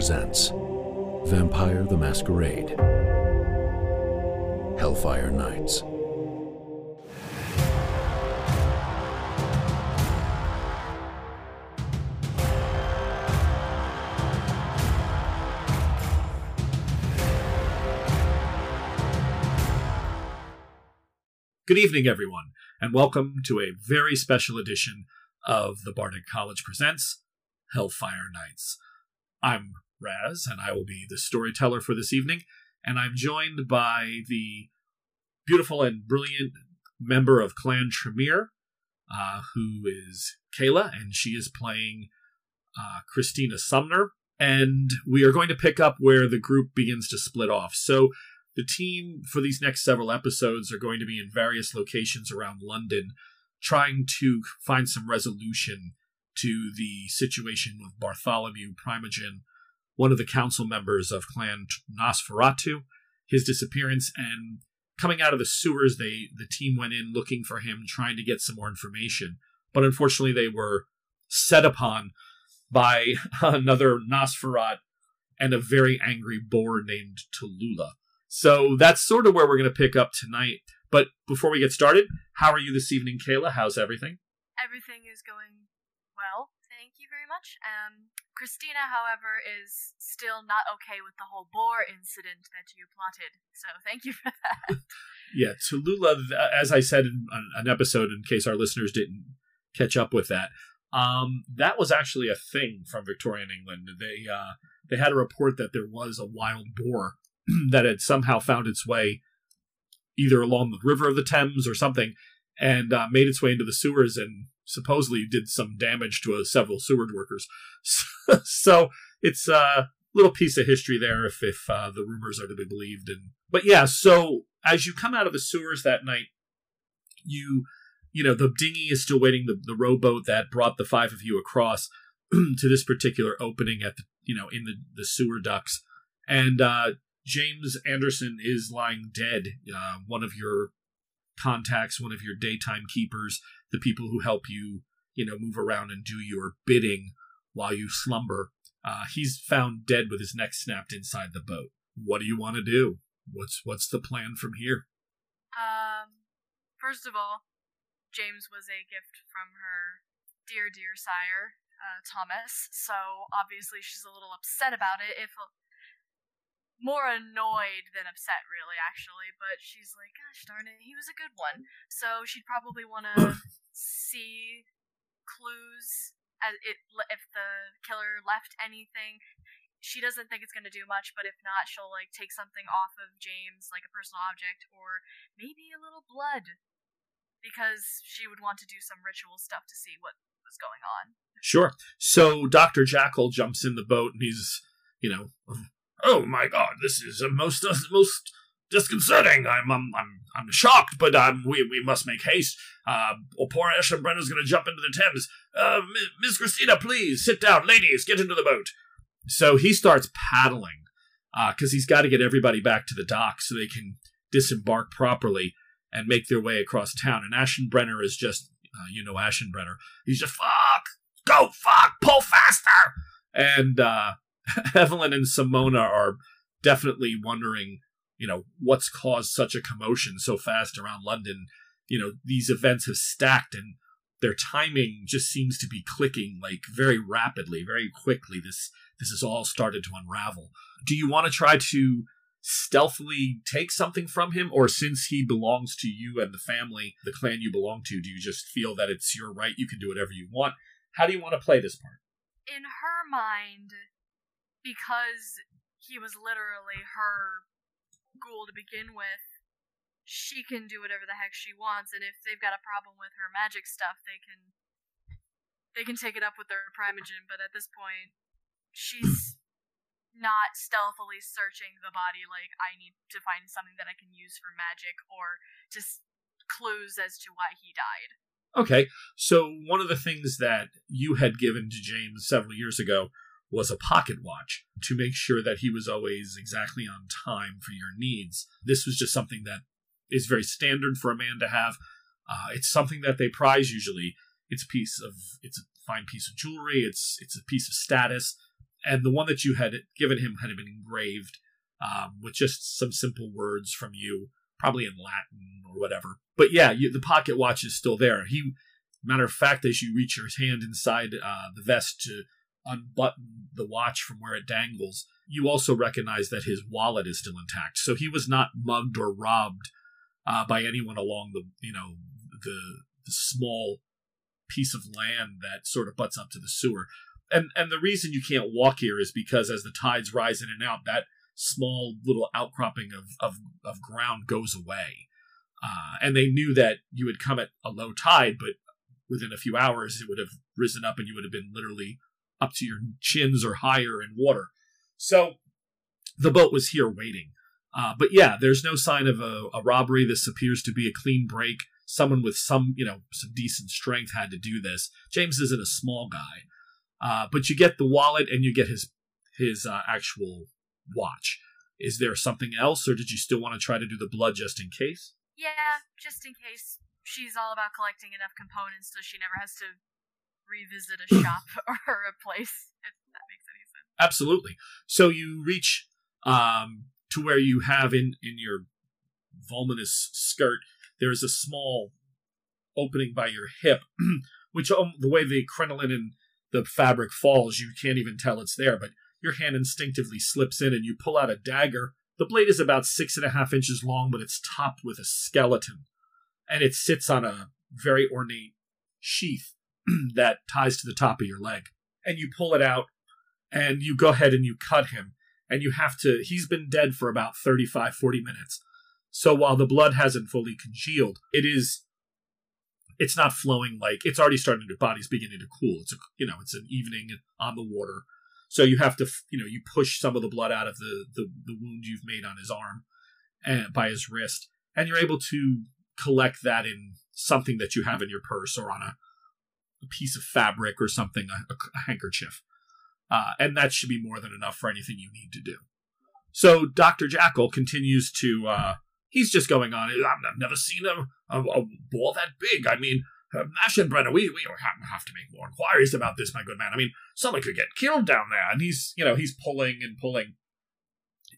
presents Vampire the Masquerade Hellfire Nights. Good evening, everyone, and welcome to a very special edition of the Bardic College Presents Hellfire Nights. I'm Raz, and I will be the storyteller for this evening, and I'm joined by the beautiful and brilliant member of Clan Tremere, uh, who is Kayla, and she is playing uh, Christina Sumner. And we are going to pick up where the group begins to split off. So, the team for these next several episodes are going to be in various locations around London, trying to find some resolution to the situation with Bartholomew Primogen, one of the council members of Clan Nosferatu, his disappearance, and coming out of the sewers, they the team went in looking for him, trying to get some more information. But unfortunately, they were set upon by another Nosferat and a very angry boar named Tallulah. So that's sort of where we're going to pick up tonight. But before we get started, how are you this evening, Kayla? How's everything? Everything is going well, thank you very much. Um, Christina, however, is still not okay with the whole boar incident that you plotted. So thank you for that. Yeah, Tallulah, as I said in an episode, in case our listeners didn't catch up with that, um, that was actually a thing from Victorian England. They uh, they had a report that there was a wild boar that had somehow found its way either along the river of the Thames or something, and uh, made its way into the sewers and supposedly did some damage to uh, several sewer workers. so it's a little piece of history there, if if uh, the rumors are to be believed. And but yeah, so as you come out of the sewers that night, you you know the dinghy is still waiting the, the rowboat that brought the five of you across to this particular opening at the you know in the the sewer ducts and uh james anderson is lying dead uh, one of your contacts one of your daytime keepers the people who help you you know move around and do your bidding while you slumber uh, he's found dead with his neck snapped inside the boat what do you want to do what's what's the plan from here um, first of all, James was a gift from her dear, dear sire, uh, Thomas. So obviously she's a little upset about it. If more annoyed than upset, really, actually. But she's like, gosh darn it, he was a good one. So she'd probably want to see clues as it if the killer left anything. She doesn't think it's going to do much, but if not, she'll like take something off of James, like a personal object, or maybe a little blood, because she would want to do some ritual stuff to see what was going on. Sure. So Dr. Jackal jumps in the boat and he's, you know, oh my god, this is uh, most uh, most disconcerting. I'm I'm I'm, I'm shocked, but um, we we must make haste. Uh, or poor Aschenbrenner's going to jump into the Thames. Uh, Miss Christina, please sit down. Ladies, get into the boat. So he starts paddling because he's got to get everybody back to the dock so they can disembark properly and make their way across town. And Aschenbrenner is just, uh, you know, Aschenbrenner. He's just, fuck, go, fuck, pull faster. And uh, Evelyn and Simona are definitely wondering, you know, what's caused such a commotion so fast around London. You know, these events have stacked and their timing just seems to be clicking like very rapidly, very quickly. This this has all started to unravel. Do you want to try to stealthily take something from him, or since he belongs to you and the family, the clan you belong to, do you just feel that it's your right? You can do whatever you want. How do you want to play this part? In her mind, because he was literally her ghoul to begin with, she can do whatever the heck she wants, and if they've got a problem with her magic stuff, they can they can take it up with their primogen. But at this point, she's not stealthily searching the body like I need to find something that I can use for magic or just clues as to why he died. Okay, so one of the things that you had given to James several years ago was a pocket watch to make sure that he was always exactly on time for your needs. This was just something that is very standard for a man to have. Uh, it's something that they prize usually. It's a piece of it's a fine piece of jewelry. It's it's a piece of status and the one that you had given him had been engraved um, with just some simple words from you, probably in Latin or whatever. But yeah, you, the pocket watch is still there. He, matter of fact, as you reach your hand inside uh, the vest to unbutton the watch from where it dangles, you also recognize that his wallet is still intact. So he was not mugged or robbed uh, by anyone along the, you know, the the small piece of land that sort of butts up to the sewer. And and the reason you can't walk here is because as the tides rise in and out, that small little outcropping of, of, of ground goes away. Uh, and they knew that you had come at a low tide, but within a few hours it would have risen up and you would have been literally up to your chins or higher in water. So the boat was here waiting. Uh, but yeah, there's no sign of a, a, robbery. This appears to be a clean break. Someone with some, you know, some decent strength had to do this. James isn't a small guy, uh, but you get the wallet and you get his his uh, actual watch. Is there something else, or did you still want to try to do the blood just in case? Yeah, just in case. She's all about collecting enough components so she never has to revisit a shop or a place, if that makes any sense. Absolutely. So you reach um, to where you have in, in your voluminous skirt, there's a small opening by your hip, which um, the way the crinoline and the fabric falls, you can't even tell it's there, but your hand instinctively slips in and you pull out a dagger. The blade is about six and a half inches long, but it's topped with a skeleton. And it sits on a very ornate sheath that ties to the top of your leg. And you pull it out and you go ahead and you cut him. And you have to, he's been dead for about 35, 40 minutes. So while the blood hasn't fully congealed, it is, it's not flowing like, it's already starting to, body's beginning to cool. It's a, you know, it's an evening on the water so you have to, you know, you push some of the blood out of the the, the wound you've made on his arm and by his wrist, and you're able to collect that in something that you have in your purse or on a, a piece of fabric or something, a, a handkerchief, uh, and that should be more than enough for anything you need to do. So Doctor Jackal continues to. Uh, he's just going on. I've never seen a, a, a ball that big. I mean, uh, Aschenbrenner, we, we have to make more inquiries about this, my good man. I mean, someone could get killed down there. And he's, you know, he's pulling and pulling.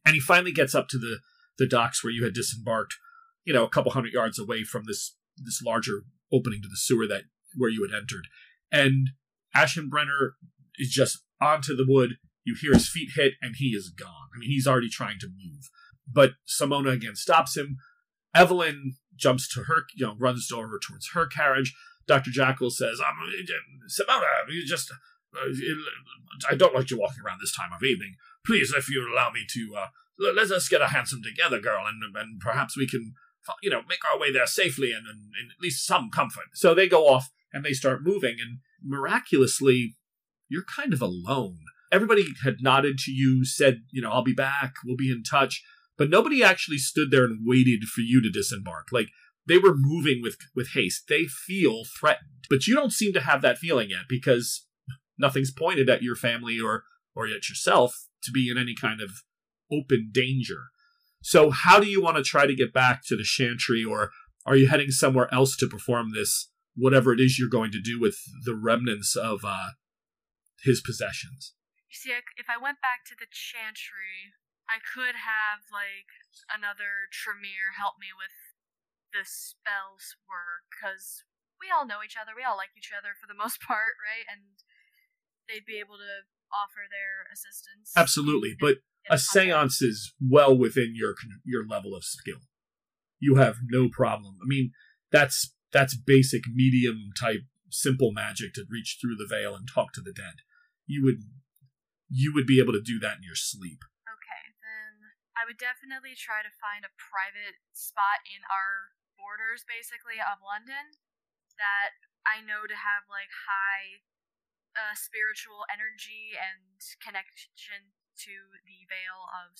And he finally gets up to the, the docks where you had disembarked, you know, a couple hundred yards away from this, this larger opening to the sewer that, where you had entered. And Aschenbrenner is just onto the wood. You hear his feet hit and he is gone. I mean, he's already trying to move. But Simona again stops him. Evelyn jumps to her, you know, runs over towards her carriage. Dr. Jackal says, um, Simona, you just, uh, I don't like you walking around this time of evening. Please, if you allow me to, uh, let us get a hansom together, girl, and, and perhaps we can, you know, make our way there safely and, and in at least some comfort. So they go off and they start moving, and miraculously, you're kind of alone. Everybody had nodded to you, said, you know, I'll be back, we'll be in touch but nobody actually stood there and waited for you to disembark. Like they were moving with with haste. They feel threatened, but you don't seem to have that feeling yet because nothing's pointed at your family or or at yourself to be in any kind of open danger. So how do you want to try to get back to the Chantry or are you heading somewhere else to perform this whatever it is you're going to do with the remnants of uh his possessions? You see, if I went back to the Chantry, I could have like another Tremere help me with the spells work because we all know each other. We all like each other for the most part, right? And they'd be able to offer their assistance. Absolutely, but a séance is well within your your level of skill. You have no problem. I mean, that's that's basic medium type simple magic to reach through the veil and talk to the dead. You would you would be able to do that in your sleep. Okay, then I would definitely try to find a private spot in our borders, basically, of London that I know to have like high uh, spiritual energy and connection to the veil of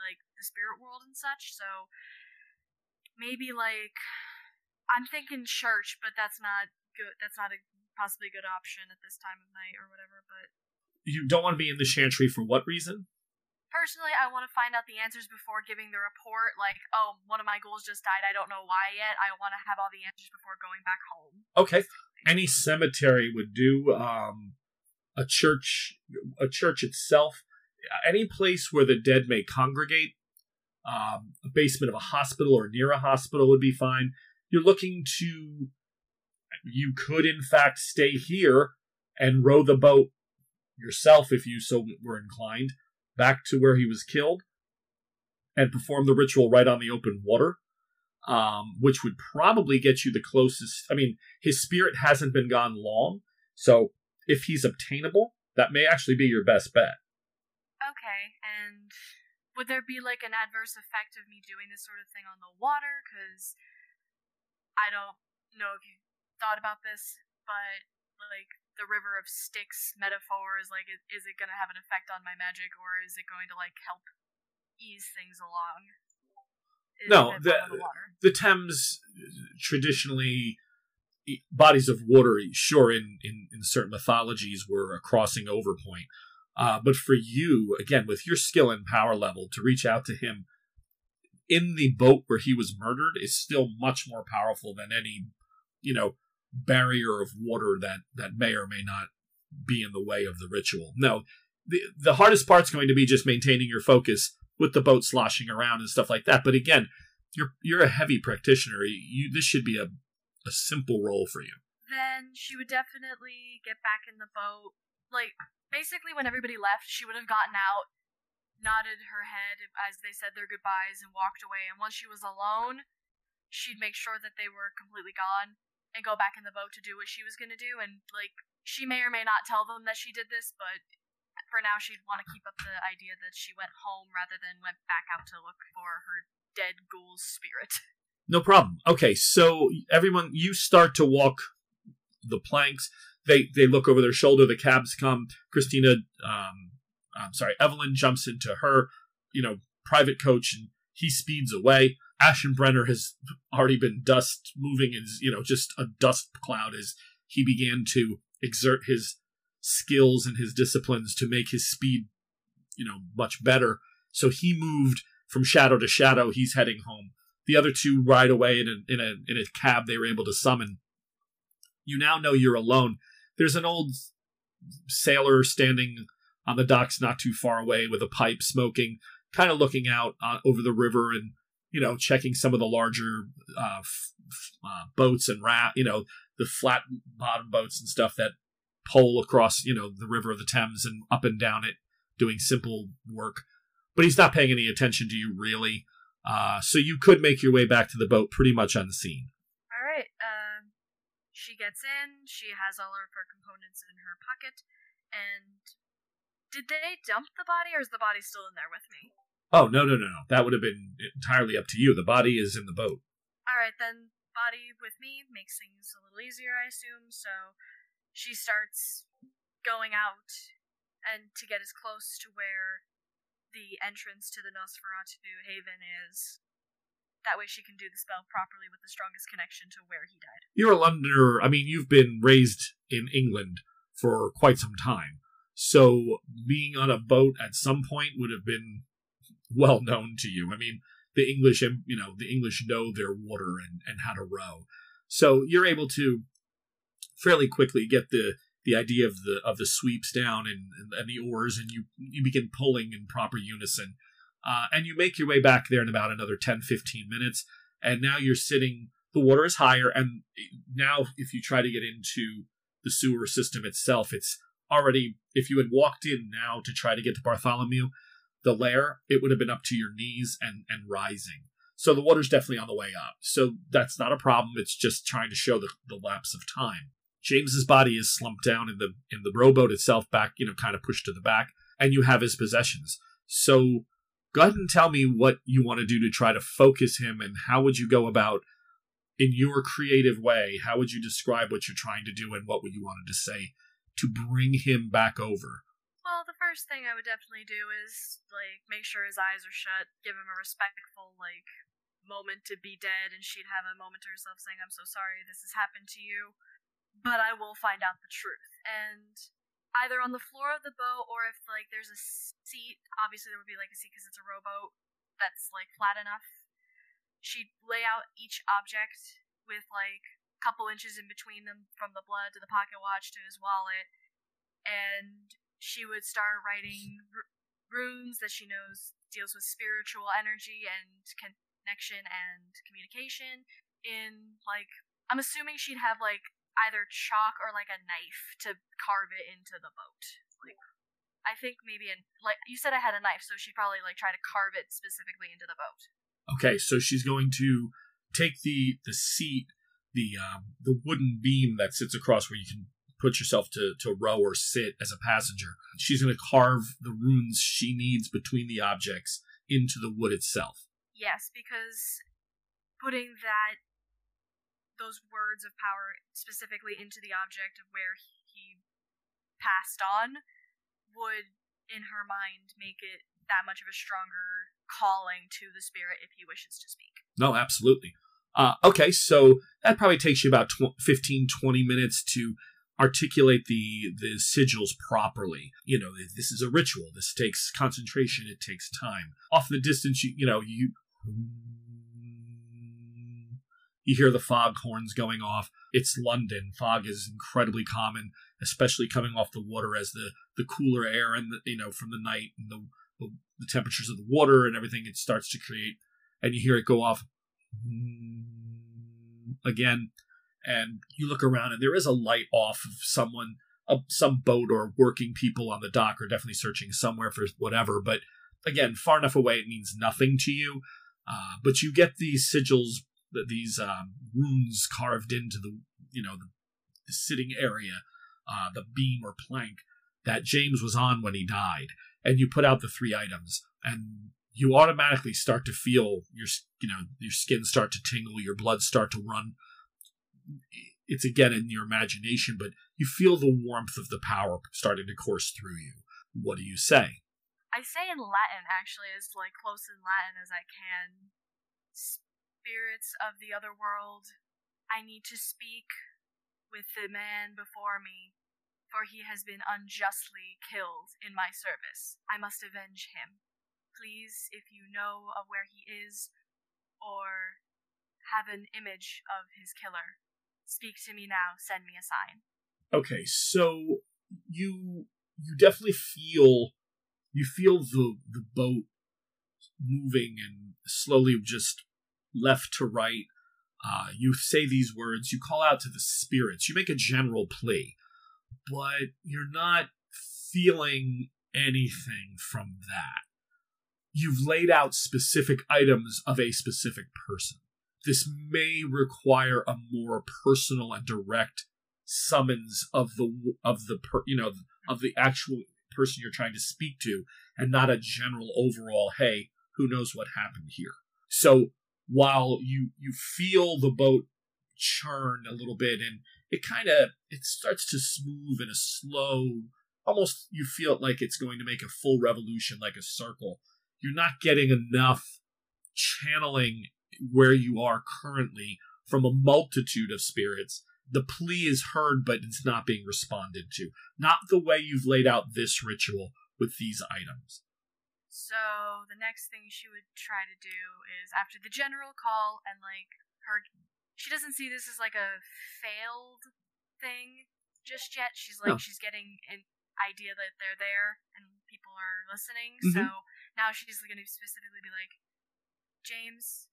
like the spirit world and such. So maybe like I'm thinking church, but that's not good. That's not a possibly good option at this time of night or whatever. But you don't want to be in the chantry for what reason? personally, I want to find out the answers before giving the report. Like, oh, one of my ghouls just died. I don't know why yet. I want to have all the answers before going back home. Okay. Any cemetery would do. Um, a church, a church itself, any place where the dead may congregate. Um, a basement of a hospital or near a hospital would be fine. You're looking to, you could in fact stay here and row the boat yourself if you so were inclined back to where he was killed and perform the ritual right on the open water, um, which would probably get you the closest. I mean, his spirit hasn't been gone long, so if he's obtainable, that may actually be your best bet. Okay, and would there be like an adverse effect of me doing this sort of thing on the water? Because I don't know if you thought about this, but like the river of Styx metaphor is like, is it going to have an effect on my magic, or is it going to like help ease things along? Is no, the, the the Thames traditionally bodies of water, sure, in, in, in certain mythologies were a crossing over point. Uh, but for you, again, with your skill and power level, to reach out to him in the boat where he was murdered is still much more powerful than any, you know, barrier of water that that may or may not be in the way of the ritual. No, the the hardest part's going to be just maintaining your focus with the boat sloshing around and stuff like that. But again, you're you're a heavy practitioner. You this should be a a simple role for you. Then she would definitely get back in the boat. Like basically, when everybody left, she would have gotten out, nodded her head as they said their goodbyes, and walked away. And once she was alone, she'd make sure that they were completely gone and go back in the boat to do what she was going to do. And, like, she may or may not tell them that she did this, but for now, she'd want to keep up the idea that she went home rather than went back out to look for her dead ghoul's spirit. No problem. Okay, so everyone, you start to walk the planks. They they look over their shoulder. The cabs come. Christina, um, I'm sorry, Evelyn jumps into her, you know, private coach, and he speeds away. Aschenbrenner has already been dust moving, is you know just a dust cloud as he began to exert his skills and his disciplines to make his speed, you know, much better. So he moved from shadow to shadow. He's heading home. The other two ride away in a in a in a cab they were able to summon. You now know you're alone. There's an old sailor standing on the docks not too far away with a pipe smoking, kind of looking out uh, over the river and you know checking some of the larger uh, f- uh, boats and rat you know the flat bottom boats and stuff that pole across you know the river of the Thames and up and down it doing simple work but he's not paying any attention to you really uh, so you could make your way back to the boat pretty much unseen All right. Um, she gets in. She has all of her components in her pocket. And did they dump the body, or is the body still in there with me? oh no no no no that would have been entirely up to you the body is in the boat All right, then body with me makes things a little easier, I assume. So she starts going out and to get as close to where the entrance to the Nosferatu Haven is. That way she can do the spell properly with the strongest connection to where he died. you're a Londoner. I mean, you've been raised in England for quite some time. So being on a boat at some point would have been well known to you. I mean, the English, you know, the English know their water and, and how to row. So you're able to fairly quickly get the the idea of the of the sweeps down and, and, and the oars, and you you begin pulling in proper unison. Uh, and you make your way back there in about another 10, 15 minutes. And now you're sitting, the water is higher. And now, if you try to get into the sewer system itself, it's already, if you had walked in now to try to get to Bartholomew, the lair, it would have been up to your knees and, and rising. So the water's definitely on the way up. So that's not a problem. It's just trying to show the, the lapse of time. James's body is slumped down in the in the rowboat itself, back, you know, kind of pushed to the back, and you have his possessions. So go ahead and tell me what you want to do to try to focus him and how would you go about in your creative way how would you describe what you're trying to do and what would you wanted to say to bring him back over Well, the first thing I would definitely do is like make sure his eyes are shut, give him a respectful like moment to be dead, and she'd have a moment to herself saying, "I'm so sorry this has happened to you, but I will find out the truth." And either on the floor of the boat or if like there's a seat, obviously there would be like a seat because it's a rowboat that's like flat enough. She'd lay out each object with like couple inches in between them from the blood to the pocket watch to his wallet and she would start writing r- runes that she knows deals with spiritual energy and connection and communication in like I'm assuming she'd have like either chalk or like a knife to carve it into the boat. Like I think maybe in like you said I had a knife, so she'd probably like try to carve it specifically into the boat. Okay, so she's going to take the the seat, the um, the wooden beam that sits across where you can put yourself to to row or sit as a passenger. She's going to carve the runes she needs between the objects into the wood itself. Yes, because putting that those words of power specifically into the object of where he passed on would in her mind make it that much of a stronger calling to the spirit if he wishes to speak. No, absolutely. Uh, okay, so that probably takes you about tw- 15, 20 minutes to articulate the the sigils properly. You know, this is a ritual. This takes concentration. It takes time. Off the distance, you you know you you hear the fog horns going off. It's London. Fog is incredibly common, especially coming off the water as the the cooler air and the, you know from the night and the, the the temperatures of the water and everything it starts to create, and you hear it go off again and you look around and there is a light off of someone uh, some boat or working people on the dock are definitely searching somewhere for whatever but again far enough away it means nothing to you. Uh, but you get these sigils these um, runes carved into the you know the, the sitting area uh, the beam or plank that james was on when he died and you put out the three items and you automatically start to feel your you know your skin start to tingle your blood start to run it's again in your imagination, but you feel the warmth of the power starting to course through you. What do you say? I say in Latin, actually, as like close in Latin as I can. Spirits of the other world, I need to speak with the man before me, for he has been unjustly killed in my service. I must avenge him. Please, if you know of where he is, or have an image of his killer, Speak to me now, send me a sign. Okay, so you you definitely feel you feel the the boat moving and slowly just left to right. Uh, you say these words, you call out to the spirits, you make a general plea, but you're not feeling anything from that. You've laid out specific items of a specific person. This may require a more personal and direct summons of the of the per, you know of the actual person you're trying to speak to and not a general overall hey who knows what happened here? So while you you feel the boat churn a little bit and it kind of it starts to smooth in a slow almost you feel like it's going to make a full revolution like a circle you're not getting enough channeling where you are currently from a multitude of spirits. The plea is heard, but it's not being responded to. Not the way you've laid out this ritual with these items. So the next thing she would try to do is after the general call and like her she doesn't see this as like a failed thing just yet. She's like she's getting an idea that they're there and people are listening. Mm-hmm. So now she's going to specifically be like, James,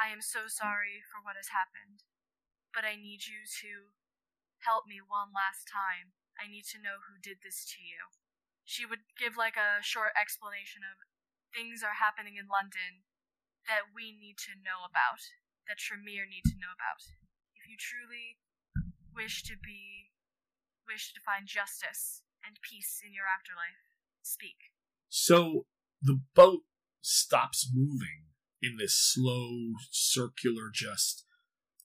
I am so sorry for what has happened, but I need you to help me one last time. I need to know who did this to you. She would give like a short explanation of things are happening in London that we need to know about, that Tremere need to know about. If you truly wish to be, wish to find justice and peace in your afterlife, speak. So the boat stops moving in this slow circular just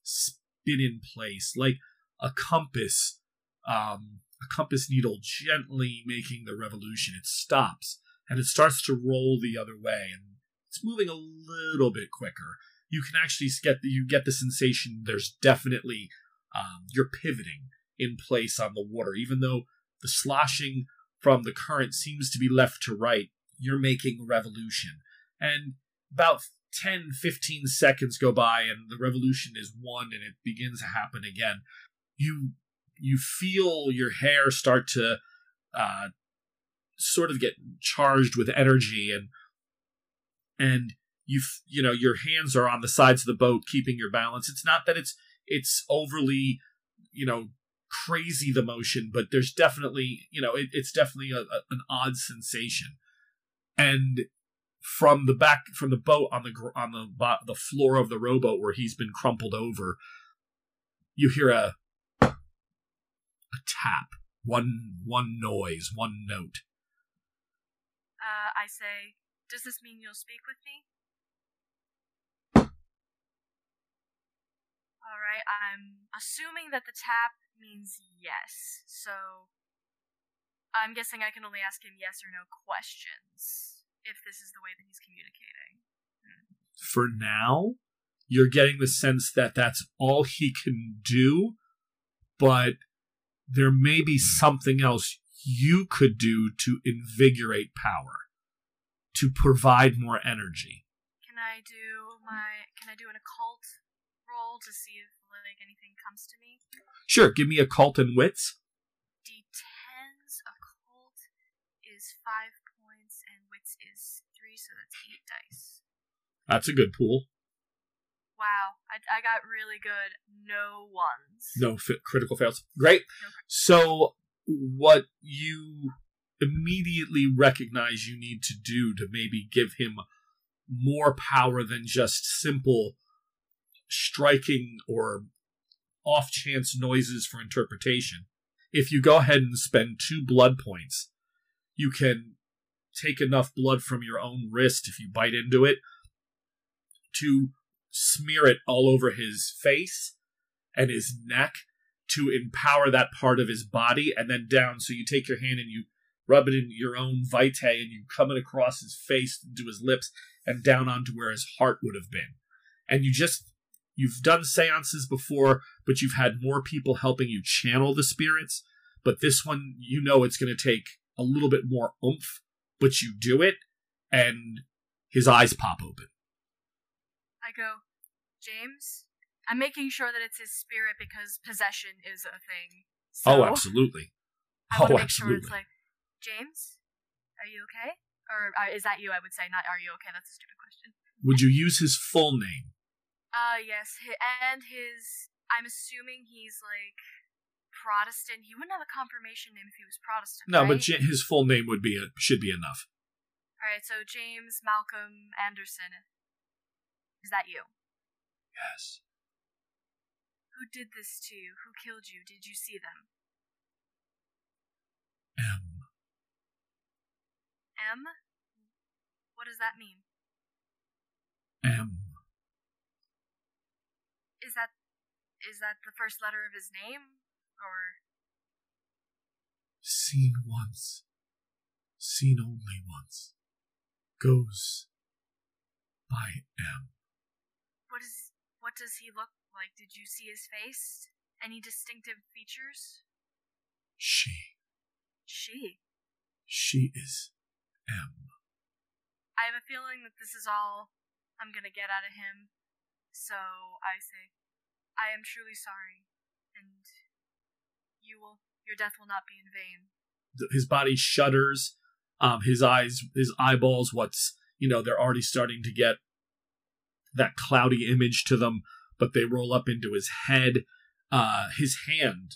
spin in place like a compass um, a compass needle gently making the revolution. It stops and it starts to roll the other way and it's moving a little bit quicker. You can actually get the, you get the sensation there's definitely um, you're pivoting in place on the water even though the sloshing from the current seems to be left to right you're making revolution. And about 10, 15 seconds go by and the revolution is won and it begins to happen again. You you feel your hair start to uh, sort of get charged with energy and and you you know your hands are on the sides of the boat keeping your balance. It's not that it's it's overly you know crazy the motion but there's definitely you know it, it's definitely a, a, an odd sensation and from the back from the boat on the on the the floor of the rowboat where he's been crumpled over you hear a a tap. One one noise one note. Uh, I say, does this mean you'll speak with me? Alright, I'm assuming that the tap means yes, so I'm guessing I can only ask him yes or no questions if this is the way that he's communicating. Hmm. for now, you're getting the sense that that's all he can do, but there may be something else you could do to invigorate power, to provide more energy. Can I do my can I do an occult roll to see if like anything comes to me? Sure, give me occult and wits. D10's occult is five points and wits is three, so that's eight dice. That's a good pool. Wow, I, I got really good. No ones. No fi- critical fails. Great. No crit- So, what you immediately recognize you need to do to maybe give him more power than just simple striking or off chance noises for interpretation. If you go ahead and spend two blood points, you can take enough blood from your own wrist if you bite into it to smear it all over his face and his neck to empower that part of his body and then down. So you take your hand and you rub it in your own vitae and you come it across his face to his lips and down onto where his heart would have been. And you just, you've done seances before, but you've had more people helping you channel the spirits. But this one, you know, it's going to take a little bit more oomph, but you do it and his eyes pop open. I go, James. I'm making sure that it's his spirit because possession is a thing. So oh, absolutely. I want to oh, make sure it's absolutely. like, James, are you okay? Or uh, is that you? I would say, not are you okay? That's a stupid question. Would you use his full name? Uh, yes, and his. I'm assuming he's like Protestant. He wouldn't have a confirmation name if he was Protestant. No, right? but his full name would be a, should be enough. All right, so James Malcolm Anderson. Is that you? Yes. Who did this to you? Who killed you? Did you see them? M. M? What does that mean? M. Is that is that the first letter of his name? Or Seen once. Seen only once. Goes by M. what is what does he look like? Did you see his face? Any distinctive features? She. She. She is M. I have a feeling that this is all I'm gonna get out of him. So I say, I am truly sorry, and you will your death will not be in vain. His body shudders. Um, his eyes, his eyeballs, what's, you know, they're already starting to get that cloudy image to them, but they roll up into his head. Uh, his hand,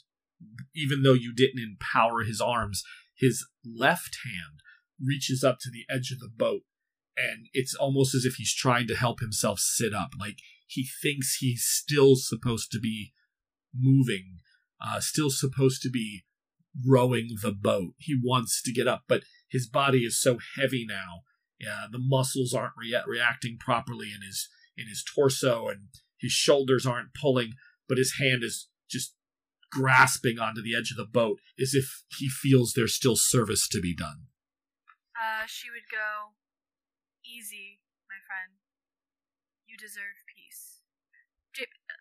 even though you didn't empower his arms, his left hand reaches up to the edge of the boat and it's almost as if he's trying to help himself sit up like he thinks he's still supposed to be moving uh still supposed to be rowing the boat he wants to get up but his body is so heavy now yeah the muscles aren't rea- reacting properly and his in his torso and his shoulders aren't pulling but his hand is just grasping onto the edge of the boat as if he feels there's still service to be done Uh, she would go, easy, my friend. You deserve peace.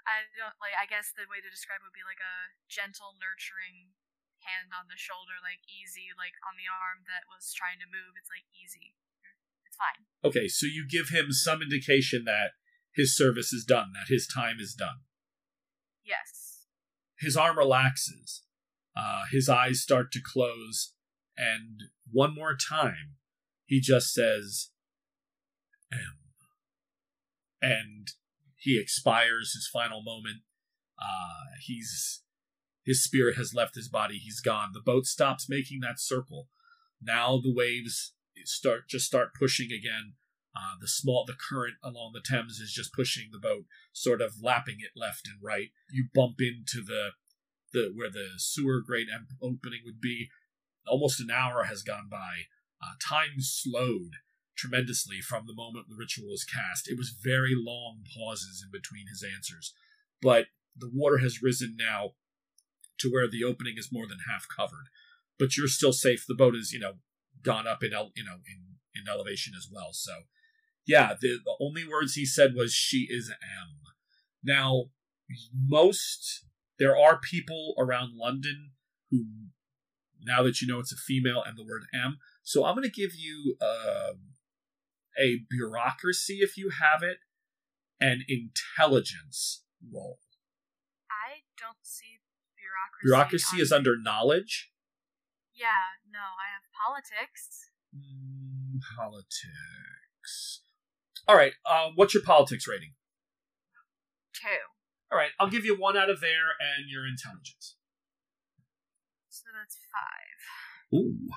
I don't like. I guess the way to describe it would be like a gentle, nurturing hand on the shoulder, like easy, like on the arm that was trying to move. It's like easy. It's fine. Okay, so you give him some indication that his service is done, that his time is done. Yes. His arm relaxes. Uh, his eyes start to close, And one more time, he just says, M. And he expires his final moment. Uh, he's his spirit has left his body. He's gone. The boat stops making that circle. Now the waves start just start pushing again. Uh, the small the current along the Thames is just pushing the boat, sort of lapping it left and right. You bump into the the where the sewer grate opening would be. Almost an hour has gone by. Uh, time slowed tremendously from the moment the ritual was cast. It was very long pauses in between his answers, but the water has risen now to where the opening is more than half covered. But you're still safe. The boat is, you know, gone up in, you know, in, in elevation as well. So, yeah, the, the only words he said was "she is M." Now, most there are people around London who, now that you know it's a female and the word M, so I'm going to give you uh, a bureaucracy if you have it, an intelligence roll. I don't see bureaucracy. Bureaucracy is under knowledge. Yeah, no, I have politics. Mm, politics. All right. Uh, what's your politics rating? Two. All right. I'll give you one out of there and your intelligence. So that's five. Ooh.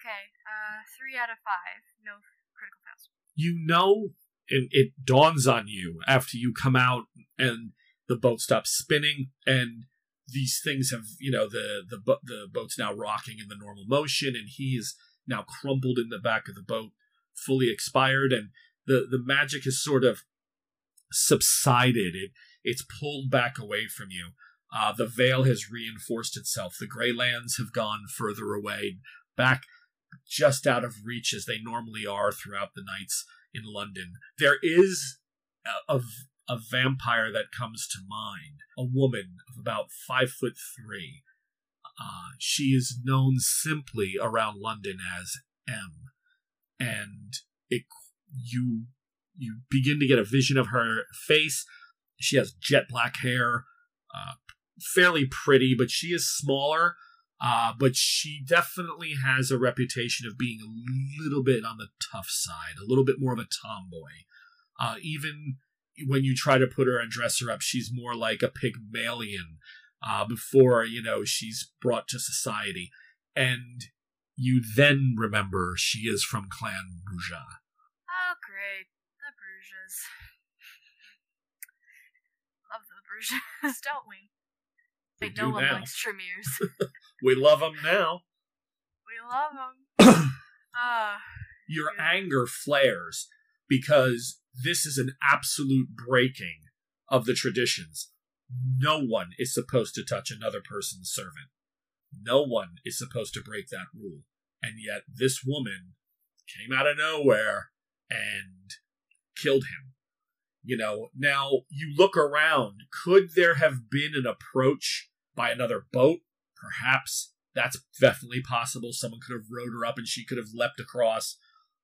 Okay. Uh, three out of five. No critical fails. You know, and it dawns on you after you come out and the boat stops spinning and these things have you know the the the boat's now rocking in the normal motion and he's now crumpled in the back of the boat fully expired and the the magic has sort of subsided. It it's pulled back away from you. Uh, the veil has reinforced itself. The gray lands have gone further away back just out of reach as they normally are throughout the nights in london. There is a, a a vampire that comes to mind, a woman of about five foot three. Uh, she is known simply around London as M, and it you you begin to get a vision of her face. She has jet black hair, uh, fairly pretty, but she is smaller. Uh, but she definitely has a reputation of being a little bit on the tough side, a little bit more of a tomboy. Uh, even when you try to put her and dress her up, she's more like a Pygmalion uh, before, you know, she's brought to society. And you then remember she is from Clan Brujah. Great. The Bruges. love the Brujahs, don't we? We Like, do no one now. likes Tremere. We love them now. we love them. Ah, Your anger flares because this is an absolute breaking of the traditions. No one is supposed to touch another person's servant. No one is supposed to break that rule. And yet this woman came out of nowhere and killed him. You know, now you look around. Could there have been an approach by another boat? Perhaps. That's definitely possible. Someone could have rowed her up and she could have leapt across.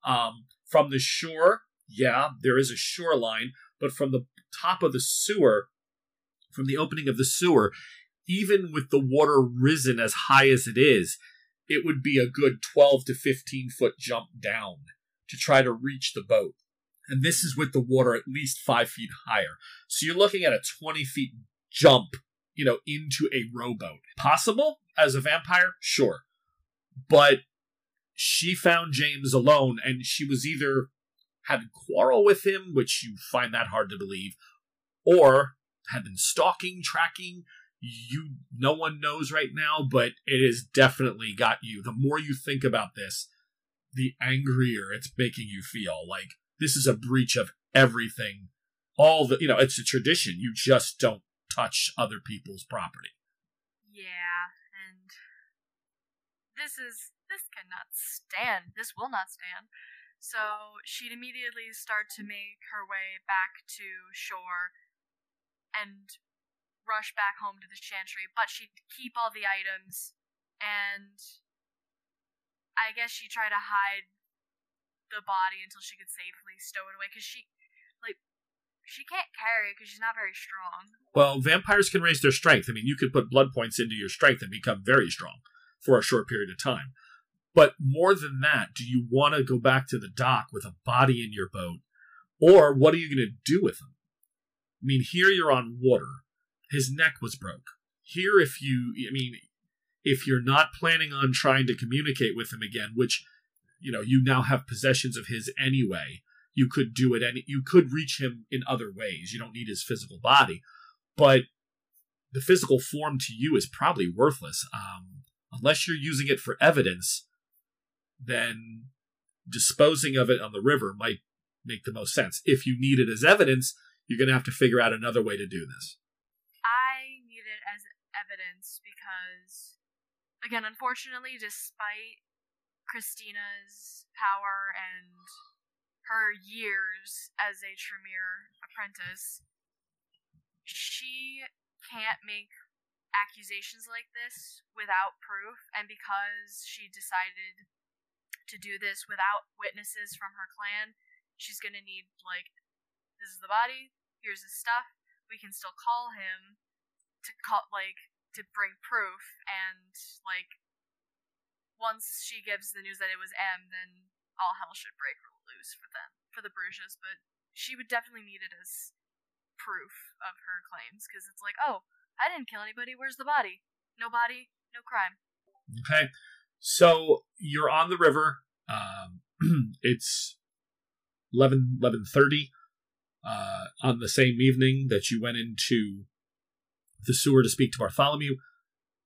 Um, from the shore, yeah, there is a shoreline, but from the top of the sewer, from the opening of the sewer, even with the water risen as high as it is, it would be a good 12 to 15 foot jump down to try to reach the boat. And this is with the water at least five feet higher. So you're looking at a 20 feet jump, you know, into a rowboat. Possible as a vampire? Sure. But she found James alone and she was either had a quarrel with him, which you find that hard to believe, or had been stalking, tracking. You, no one knows right now, but it has definitely got you. The more you think about this, the angrier it's making you feel. Like this is a breach of everything. All the, you know, it's a tradition. You just don't touch other people's property. yeah, and this is this cannot stand. This will not stand. So she'd immediately start to make her way back to shore and rush back home to the chantry, but she'd keep all the items and I guess she tried to hide the body until she could safely stow it away because she, like, she can't carry it because she's not very strong. Well, vampires can raise their strength. I mean, you could put blood points into your strength and become very strong. for a short period of time. But more than that, do you want to go back to the dock with a body in your boat? Or what are you going to do with him? I mean, here you're on water. His neck was broke. Here, if you, I mean, if you're not planning on trying to communicate with him again, which, you know, you now have possessions of his anyway, you could do it any, you could reach him in other ways. You don't need his physical body. But the physical form to you is probably worthless. Um, unless you're using it for evidence, then disposing of it on the river might make the most sense. If you need it as evidence, you're going to have to figure out another way to do this. I need it as evidence because, again, unfortunately, despite Christina's power and her years as a Tremere apprentice, she can't make accusations like this without proof, and because she decided to do this without witnesses from her clan, she's gonna need, like, this is the body, here's his stuff, we can still call him to call, like, to bring proof, and, like, once she gives the news that it was M, then all hell should break loose for them, for the Brujah, but she would definitely need it as proof of her claims because it's like, oh, I didn't kill anybody. Where's the body? No body, no crime. Okay, so you're on the river. Um, it's 11 11:30 uh, on the same evening that you went into the sewer to speak to Bartholomew.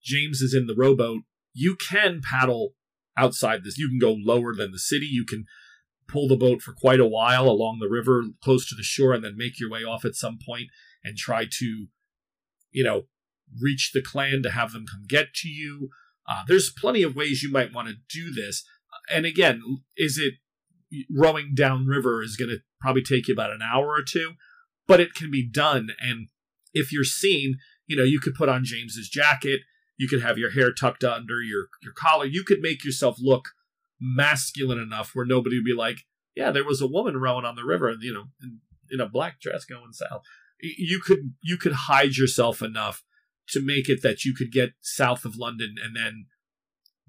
James is in the rowboat. You can paddle outside this. You can go lower than the city. You can pull the boat for quite a while along the river close to the shore and then make your way off at some point and try to, you know, reach the clan to have them come get to you. Uh, there's plenty of ways you might want to do this. And again, is it rowing downriver is going to probably take you about an hour or two, but it can be done. And if you're seen, you know, you could put on James's jacket, you could have your hair tucked under your your collar, you could make yourself look masculine enough where nobody would be like, yeah, there was a woman rowing on the river, you know, in, in a black dress going south. You could you could hide yourself enough to make it that you could get south of London and then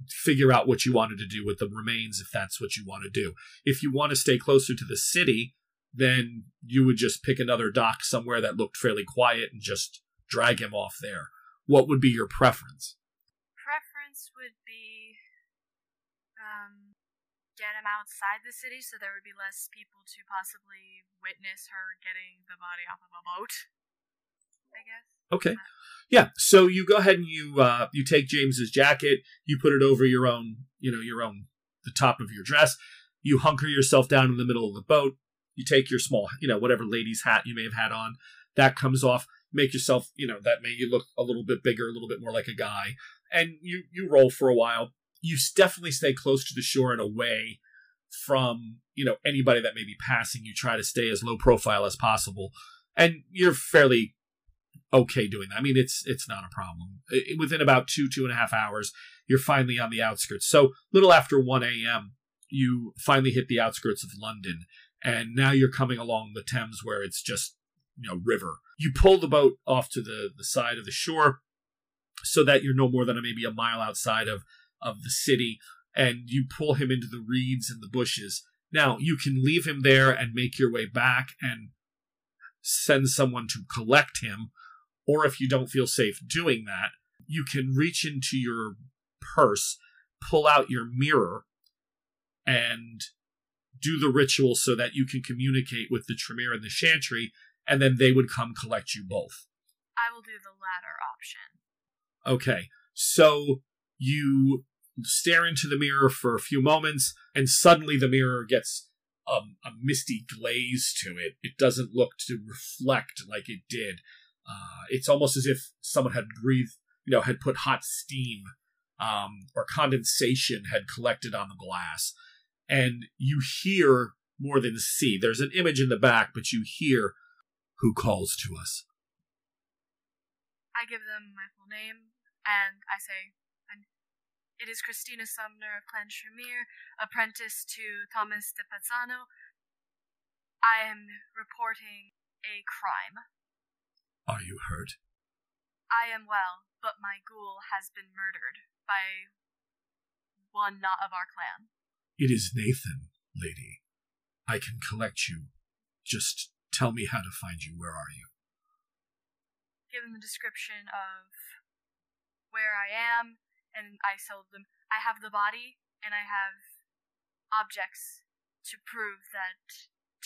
figure out what you wanted to do with the remains if that's what you want to do. If you want to stay closer to the city, then you would just pick another dock somewhere that looked fairly quiet and just drag him off there. What would be your preference? Preference would be um, get him outside the city so there would be less people to possibly witness her getting the body off of a boat. I guess. Okay. Yeah. So you go ahead and you uh, you take James's jacket, you put it over your own, you know, your own the top of your dress. You hunker yourself down in the middle of the boat. You take your small, you know, whatever lady's hat you may have had on. That comes off. Make yourself, you know, that may you look a little bit bigger, a little bit more like a guy. And you you roll for a while. You definitely stay close to the shore and away from, you know, anybody that may be passing. You try to stay as low profile as possible. And you're fairly okay doing that. I mean, it's it's not a problem. It, within about two two and a half hours, you're finally on the outskirts. So little after one a.m., you finally hit the outskirts of London, and now you're coming along the Thames where it's just you know river. You pull the boat off to the the side of the shore, so that you're no more than maybe a mile outside of of the city, and you pull him into the reeds and the bushes. Now you can leave him there and make your way back and send someone to collect him or if you don't feel safe doing that, you can reach into your purse, pull out your mirror, and do the ritual so that you can communicate with the Tremere and the Chantry, and then they would come collect you both. I will do the latter option. Okay, so you stare into the mirror for a few moments, and suddenly the mirror gets um, a misty glaze to it. It doesn't look to reflect like it did. Uh, it's almost as if someone had breathed, you know, had put hot steam um, or condensation had collected on the glass. And you hear more than see. There's an image in the back, but you hear who calls to us. I give them my full name, and I say, and it is Christina Sumner of Clan Tremere, apprentice to Thomas de Pazzano. I am reporting a crime. Are you hurt? I am well, but my ghoul has been murdered by one not of our clan. It is Nathan, lady. I can collect you. Just tell me how to find you. Where are you? Give them the description of where I am, and I told them I have the body and I have objects to prove that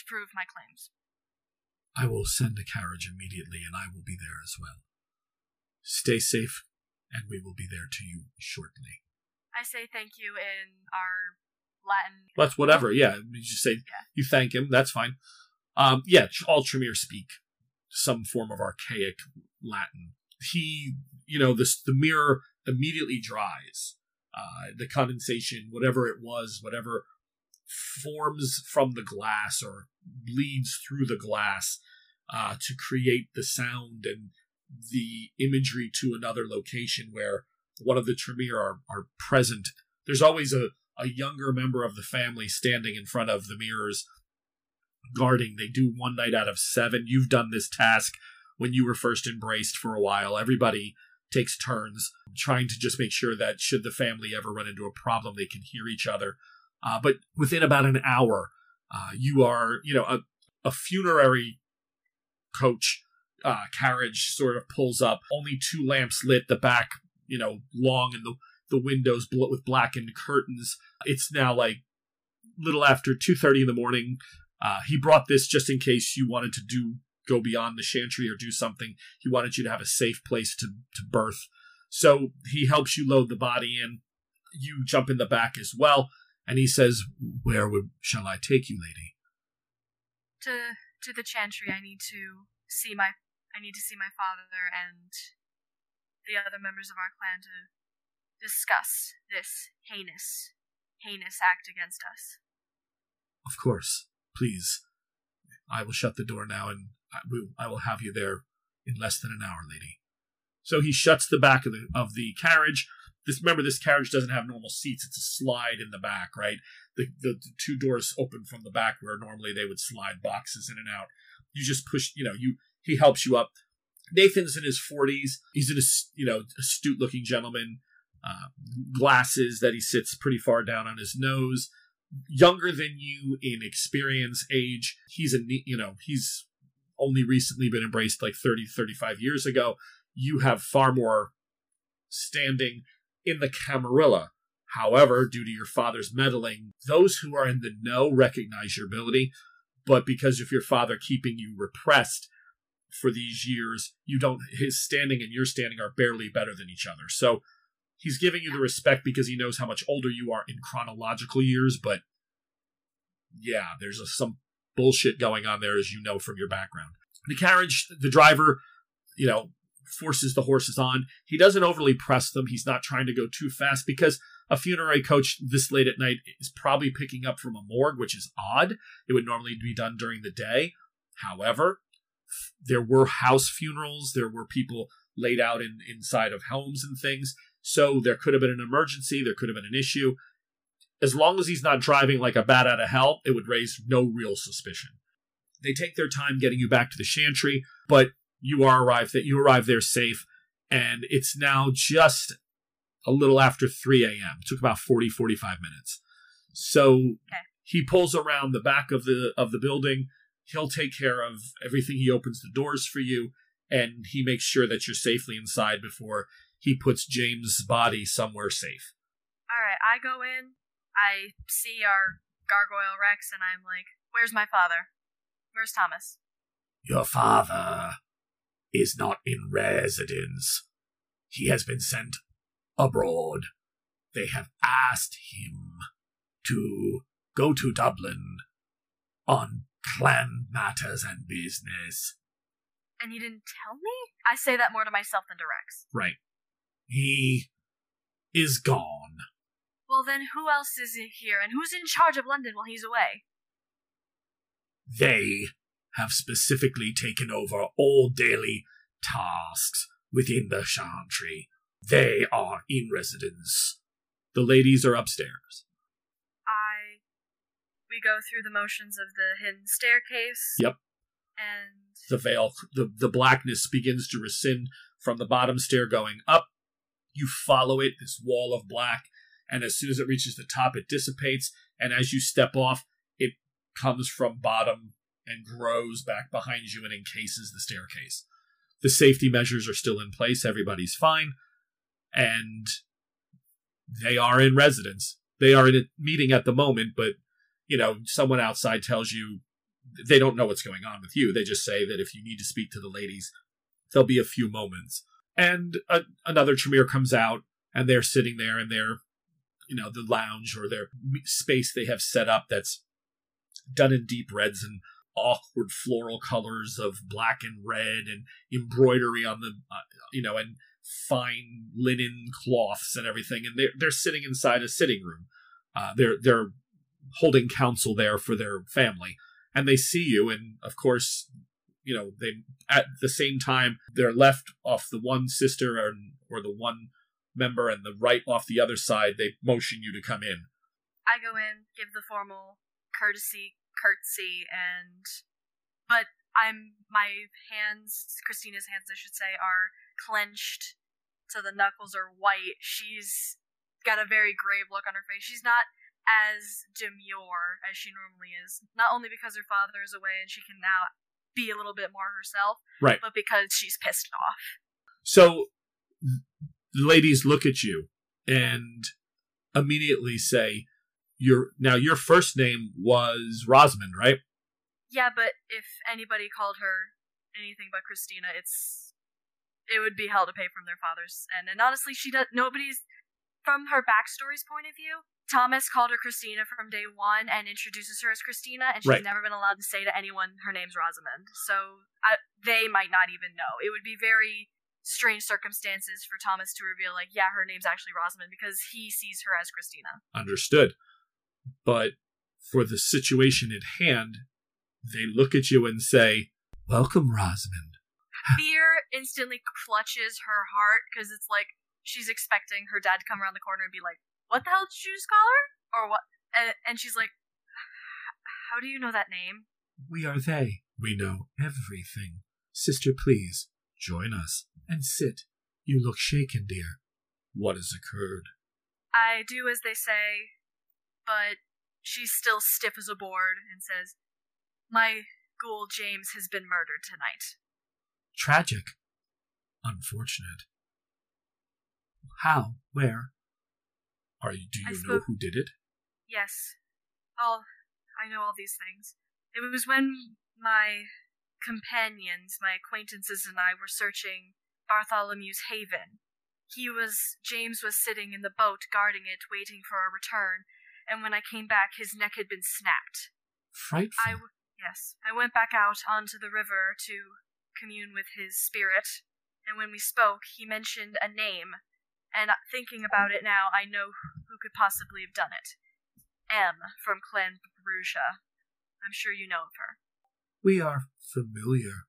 to prove my claims. I will send a carriage immediately, and I will be there as well. Stay safe, and we will be there to you shortly. I say thank you in our Latin. That's whatever. Yeah, you just say Yeah. you thank him. That's fine. Um, yeah, all Tremere speak some form of archaic Latin. He, you know, this the mirror immediately dries. Uh, the condensation, whatever it was, whatever forms from the glass or bleeds through the glass uh, to create the sound and the imagery to another location where one of the Tremere are, are present. There's always a, a younger member of the family standing in front of the mirrors guarding. They do one night out of seven. You've done this task when you were first embraced for a while. Everybody takes turns trying to just make sure that should the family ever run into a problem, they can hear each other. Uh, but within about an hour, uh, you are, you know, a, a funerary coach uh, carriage sort of pulls up. Only two lamps lit. The back, you know, long and the the windows with blackened curtains. It's now like little after two thirty in the morning. Uh, he brought this just in case you wanted to do go beyond the chantry or do something. He wanted you to have a safe place to to birth. So he helps you load the body in. You jump in the back as well, and he says, "Where would, shall I take you, lady?" To to the chantry, I need to see my I need to see my father and the other members of our clan to discuss this heinous heinous act against us. Of course, please. I will shut the door now, and I will, I will have you there in less than an hour, lady. So he shuts the back of the of the carriage. This remember, this carriage doesn't have normal seats; it's a slide in the back, right? The, the the two doors open from the back where normally they would slide boxes in and out. You just push, you know, you he helps you up. Nathan's in his forties. He's an as- you know astute looking gentleman. Uh, glasses that he sits pretty far down on his nose younger than you in experience, age. He's a you know he's only recently been embraced like 30, 35 years ago. You have far more standing in the Camarilla. However, due to your father's meddling, those who are in the know recognize your ability, but because of your father keeping you repressed for these years, you don't his standing and your standing are barely better than each other. So he's giving you the respect because he knows how much older you are in chronological years, but yeah, there's a, some bullshit going on there, as you know from your background. The carriage, the driver, you know, forces the horses on. He doesn't overly press them. He's not trying to go too fast because a funerary coach this late at night is probably picking up from a morgue, which is odd. It would normally be done during the day. However, there were house funerals. There were people laid out in inside of homes and things. So there could have been an emergency. There could have been an issue. As long as he's not driving like a bat out of hell, it would raise no real suspicion. They take their time getting you back to the chantry, but you are arrived that you arrive there safe, and it's now just a little after 3 a.m. It took about 40, 45 minutes. So Okay. he pulls around the back of the of the building. He'll take care of everything. He opens the doors for you, and he makes sure that you're safely inside before he puts James' body somewhere safe. All right, I go in. I see our gargoyle Rex, and I'm like, "Where's my father? Where's Thomas?" Your father is not in residence. He has been sent abroad. They have asked him to go to Dublin on clan matters and business. And you didn't tell me? I say that more to myself than to Rex. Right. He is gone. Well, then who else is here, and who's in charge of London while he's away? They have specifically taken over all daily tasks within the chantry. They are in residence. The ladies are upstairs. I. We go through the motions of the hidden staircase. Yep. And The veil, the, the blackness begins to rescind from the bottom stair going up. You follow it, this wall of black, and as soon as it reaches the top, it dissipates. And as you step off, it comes from bottom and grows back behind you and encases the staircase. The safety measures are still in place. Everybody's fine. And they are in residence. They are in a meeting at the moment, but, you know, someone outside tells you they don't know what's going on with you. They just say that if you need to speak to the ladies, there'll be a few moments. And a, another Tremere comes out, and they're sitting there in their, you know, the lounge or their space they have set up that's done in deep reds and awkward floral colors of black and red and embroidery on the, uh, you know, and fine linen cloths and everything. And they're they're sitting inside a sitting room. Uh, they're they're holding council there for their family, and they see you. And of course, you know they at the same time they're left off the one sister or or the one member and the right off the other side. They motion you to come in. I go in, give the formal courtesy curtsy and but I'm my hands Christina's hands I should say are clenched to the knuckles are white. She's got a very grave look on her face. She's not as demure as she normally is. Not only because her father is away and she can now be a little bit more herself, right? But because she's pissed off. So the ladies look at you and immediately say, "Your now your first name was Rosamond, right?" Yeah, but if anybody called her anything but Christina, it's it would be hell to pay from their fathers. And and honestly, she does. Nobody's from her backstory's point of view. Thomas called her Christina from day one and introduces her as Christina, and she's Right. never been allowed to say to anyone her name's Rosamond. So I, they might not even know. It would be very strange circumstances for Thomas to reveal, like, yeah, her name's actually Rosamond because he sees her as Christina. Understood. But for the situation at hand, they look at you and say, "Welcome, Rosamond." Fear instantly clutches her heart because it's like she's expecting her dad to come around the corner and be like, "What the hell did you just call her?" Or what? And, and she's like, "How do you know that name?" We are they. We know everything. Sister, please join us and sit. You look shaken, dear. What has occurred? I do as they say, but she's still stiff as a board and says, My ghoul James has been murdered tonight. Tragic. Unfortunate. How? Where? Are you? Do I you know spoke- who did it? Yes. All I know all these things. It was when my companions, my acquaintances and I were searching Bartholomew's Haven. He was James was sitting in the boat guarding it, waiting for our return, and when I came back his neck had been snapped. Frightful. I w- yes, I went back out onto the river to commune with his spirit, and when we spoke, he mentioned a name, and thinking about it now, I know who could possibly have done it. M from Clan Brujah. I'm sure you know of her. We are familiar.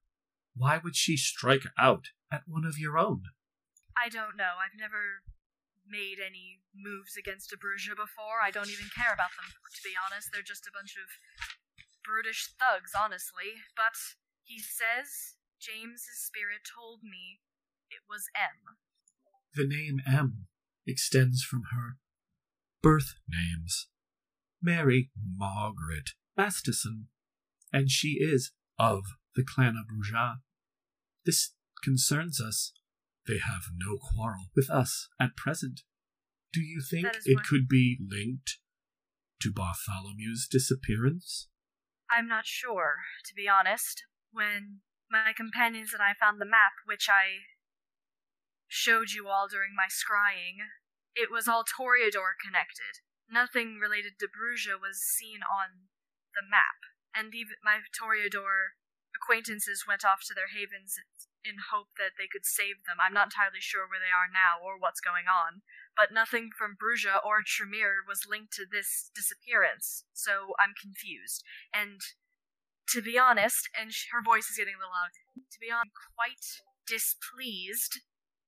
Why would she strike out at one of your own? I don't know. I've never made any moves against a Brujah before. I don't even care about them, to be honest. They're just a bunch of brutish thugs, honestly. But he says James's spirit told me it was M. The name M extends from her birth names Mary Margaret Masterson, and she is of the clan of Brujah. This concerns us. They have no quarrel with us at present. Do you think it could be linked to Bartholomew's disappearance? I'm not sure, to be honest. When my companions and I found the map, which I showed you all during my scrying, it was all Toreador connected. Nothing related to Brujah was seen on the map, and even my Toreador acquaintances went off to their havens in hope that they could save them. I'm not entirely sure where they are now or what's going on, but nothing from Brujah or Tremere was linked to this disappearance, so I'm confused. And to be honest, and her voice is getting a little loud, to be honest, I'm quite displeased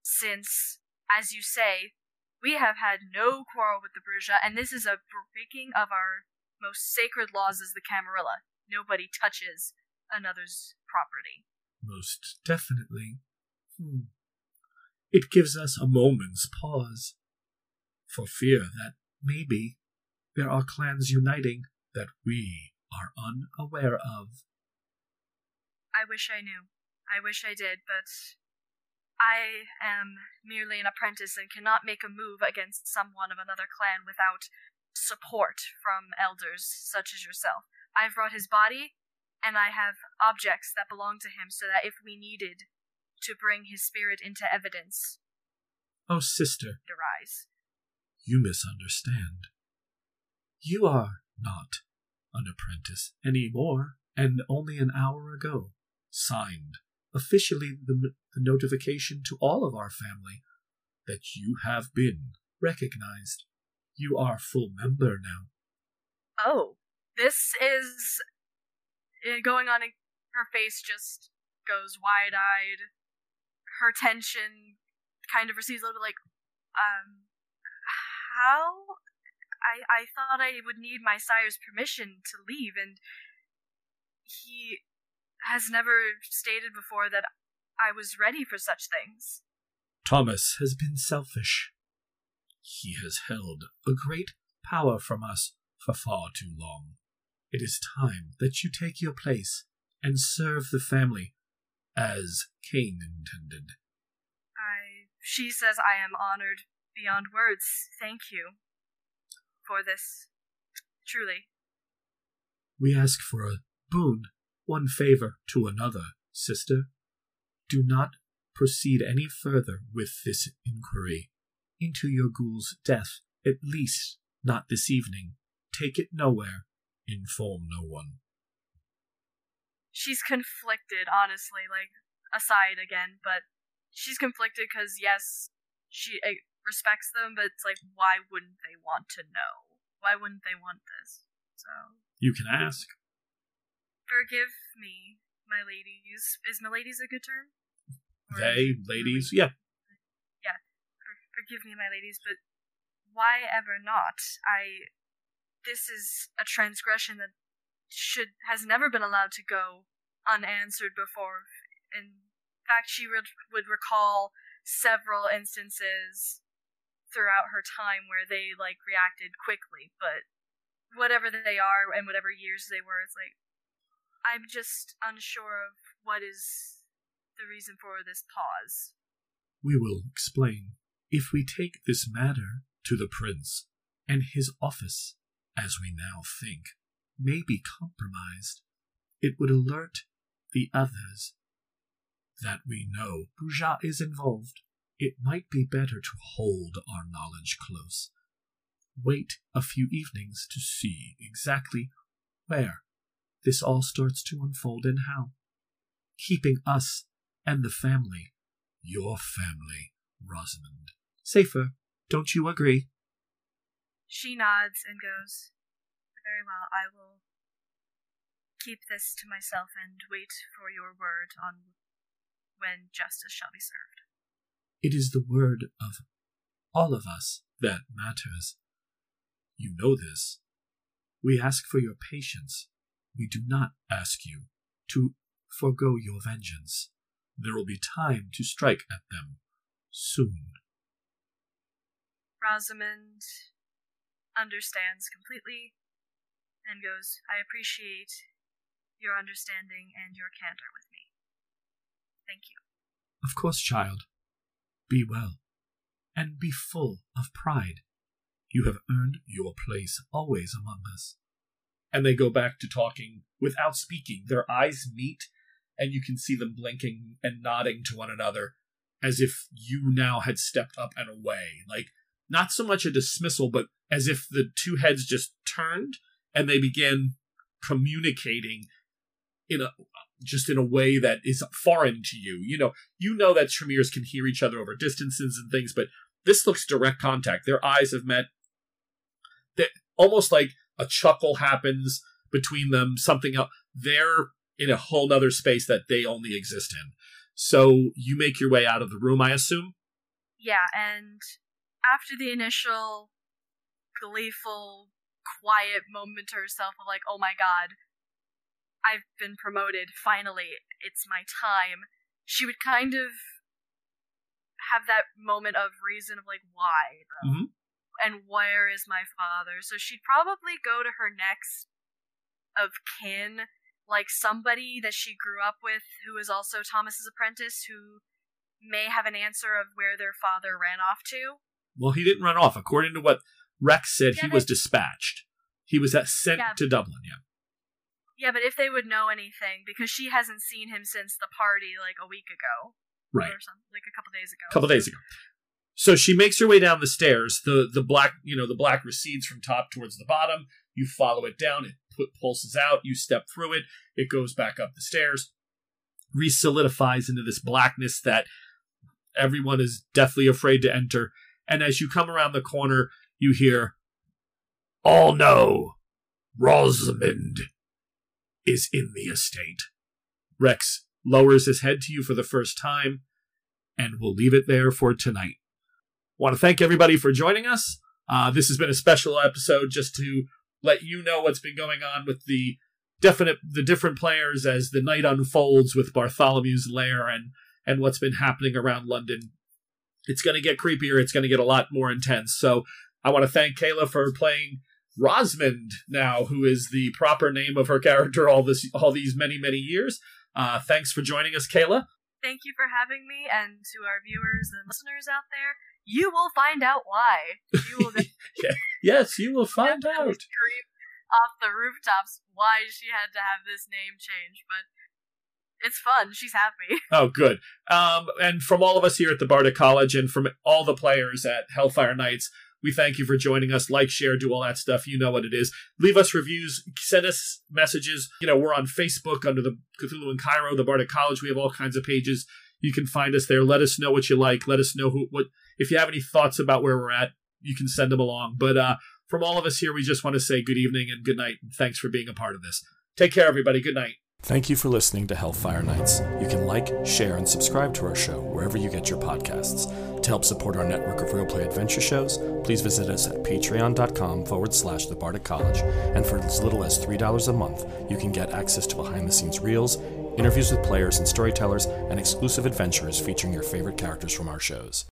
since, as you say, we have had no quarrel with the Brujah, and this is a breaking of our most sacred laws as the Camarilla. Nobody touches another's property. Most definitely. Hmm. It gives us a moment's pause, for fear that maybe there are clans uniting that we are unaware of. I wish I knew. I wish I did, but I am merely an apprentice and cannot make a move against someone of another clan without support from elders such as yourself. I've brought his body, and I have objects that belong to him so that if we needed to bring his spirit into evidence, Oh, sister, arise. you misunderstand. You are not an apprentice any more, and only an hour ago signed officially the, the notification to all of our family that you have been recognized. You are full member now. Oh, this is uh, going on. Her face just goes wide eyed. Her tension kind of recedes a little bit like, um, how? I, I thought I would need my sire's permission to leave, and he has never stated before that I was ready for such things. Thomas has been selfish. He has held a great power from us for far too long. It is time that you take your place and serve the family as Cain intended. I. She says I am honored beyond words. Thank you for this. Truly. We ask for a boon, one favor to another, sister. Do not proceed any further with this inquiry into your ghoul's death, at least not this evening. Take it nowhere. Inform no one. She's conflicted, honestly, like, aside again, but she's conflicted because, yes, she uh, respects them, but it's like, why wouldn't they want to know? Why wouldn't they want this? So. You can ask. Forgive me, my ladies. Is my ladies a good term? Or They, it ladies, yeah. Yeah. For, forgive me, my ladies, but why ever not? I. This is a transgression that should has never been allowed to go unanswered before. In fact, she would would recall several instances throughout her time where they like reacted quickly, but whatever they are and whatever years they were, it's like I'm just unsure of what is the reason for this pause. We will explain. If we take this matter to the prince, and his office, as we now think, may be compromised, it would alert the others that we know Brujah is involved. It might be better to hold our knowledge close. Wait a few evenings to see exactly where this all starts to unfold and how. Keeping us and the family, your family, Rosamond, safer. Don't you agree? She nods and goes, Very well, I will keep this to myself and wait for your word on when justice shall be served. It is the word of all of us that matters. You know this. We ask for your patience. We do not ask you to forego your vengeance. There will be time to strike at them soon. Rosamond understands completely and goes, I appreciate your understanding and your candor with me. Thank you. Of course, child. Be well, and be full of pride. You have earned your place always among us. And they go back to talking without speaking. Their eyes meet, and you can see them blinking and nodding to one another as if you now had stepped up and away. Like, not so much a dismissal, but as if the two heads just turned and they began communicating in a just in a way that is foreign to you. You know, you know that Tremors can hear each other over distances and things, but this looks direct contact. Their eyes have met. That almost like a chuckle happens between them. Something else. They're in a whole nother space that they only exist in. So you make your way out of the room, I assume. Yeah, and after the initial gleeful, quiet moment to herself of like, oh my god, I've been promoted, finally, it's my time, she would kind of have that moment of reason of like, why though? Mm-hmm. And where is my father? So she'd probably go to her next of kin, like somebody that she grew up with who is also Thomas's apprentice, who may have an answer of where their father ran off to. Well, he didn't run off. According to what Rex said, Yeah, he was dispatched. He was sent Yeah. to Dublin. Yeah. Yeah, but if they would know anything, because she hasn't seen him since the party like a week ago. Right. Or something, like a couple days ago. a couple days ago. So she makes her way down the stairs. The the black, you know, the black recedes from top towards the bottom. You follow it down. It put, pulses out. You step through it. It goes back up the stairs. Re-solidifies into this blackness that everyone is deathly afraid to enter. And as you come around the corner, you hear, "All know, Rosamond is in the estate." Rex lowers his head to you for the first time and we'll leave it there for tonight. Want to thank everybody for joining us. Uh, this has been a special episode just to let you know what's been going on with the definite the different players as the night unfolds with Bartholomew's lair and and what's been happening around London. It's going to get creepier. It's going to get a lot more intense. So I want to thank Kayla for playing Rosmond now, who is the proper name of her character all this all these many many years. Uh, thanks for joining us, Kayla. Thank you for having me, and to our viewers and listeners out there, you will find out why. You will Yes, you will find out. scream off the rooftops why she had to have this name change, but it's fun. She's happy. Oh, good. Um, and from all of us here at the Bardic College and from all the players at Hellfire Nights, we thank you for joining us. Like, share, do all that stuff. You know what it is. Leave us reviews, send us messages. You know, we're on Facebook under the Cthulhu and Cairo, the Bardic College. We have all kinds of pages. You can find us there. Let us know what you like. Let us know who what if you have any thoughts about where we're at, you can send them along. But uh from all of us here, we just want to say good evening and good night and thanks for being a part of this. Take care, everybody. Good night. Thank you for listening to Hellfire Nights. You can like, share, and subscribe to our show wherever you get your podcasts. To help support our network of real play adventure shows, please visit us at patreon.com forward slash the Bardic College. And for as little as $3 a month, you can get access to behind the scenes reels, interviews with players and storytellers, and exclusive adventures featuring your favorite characters from our shows.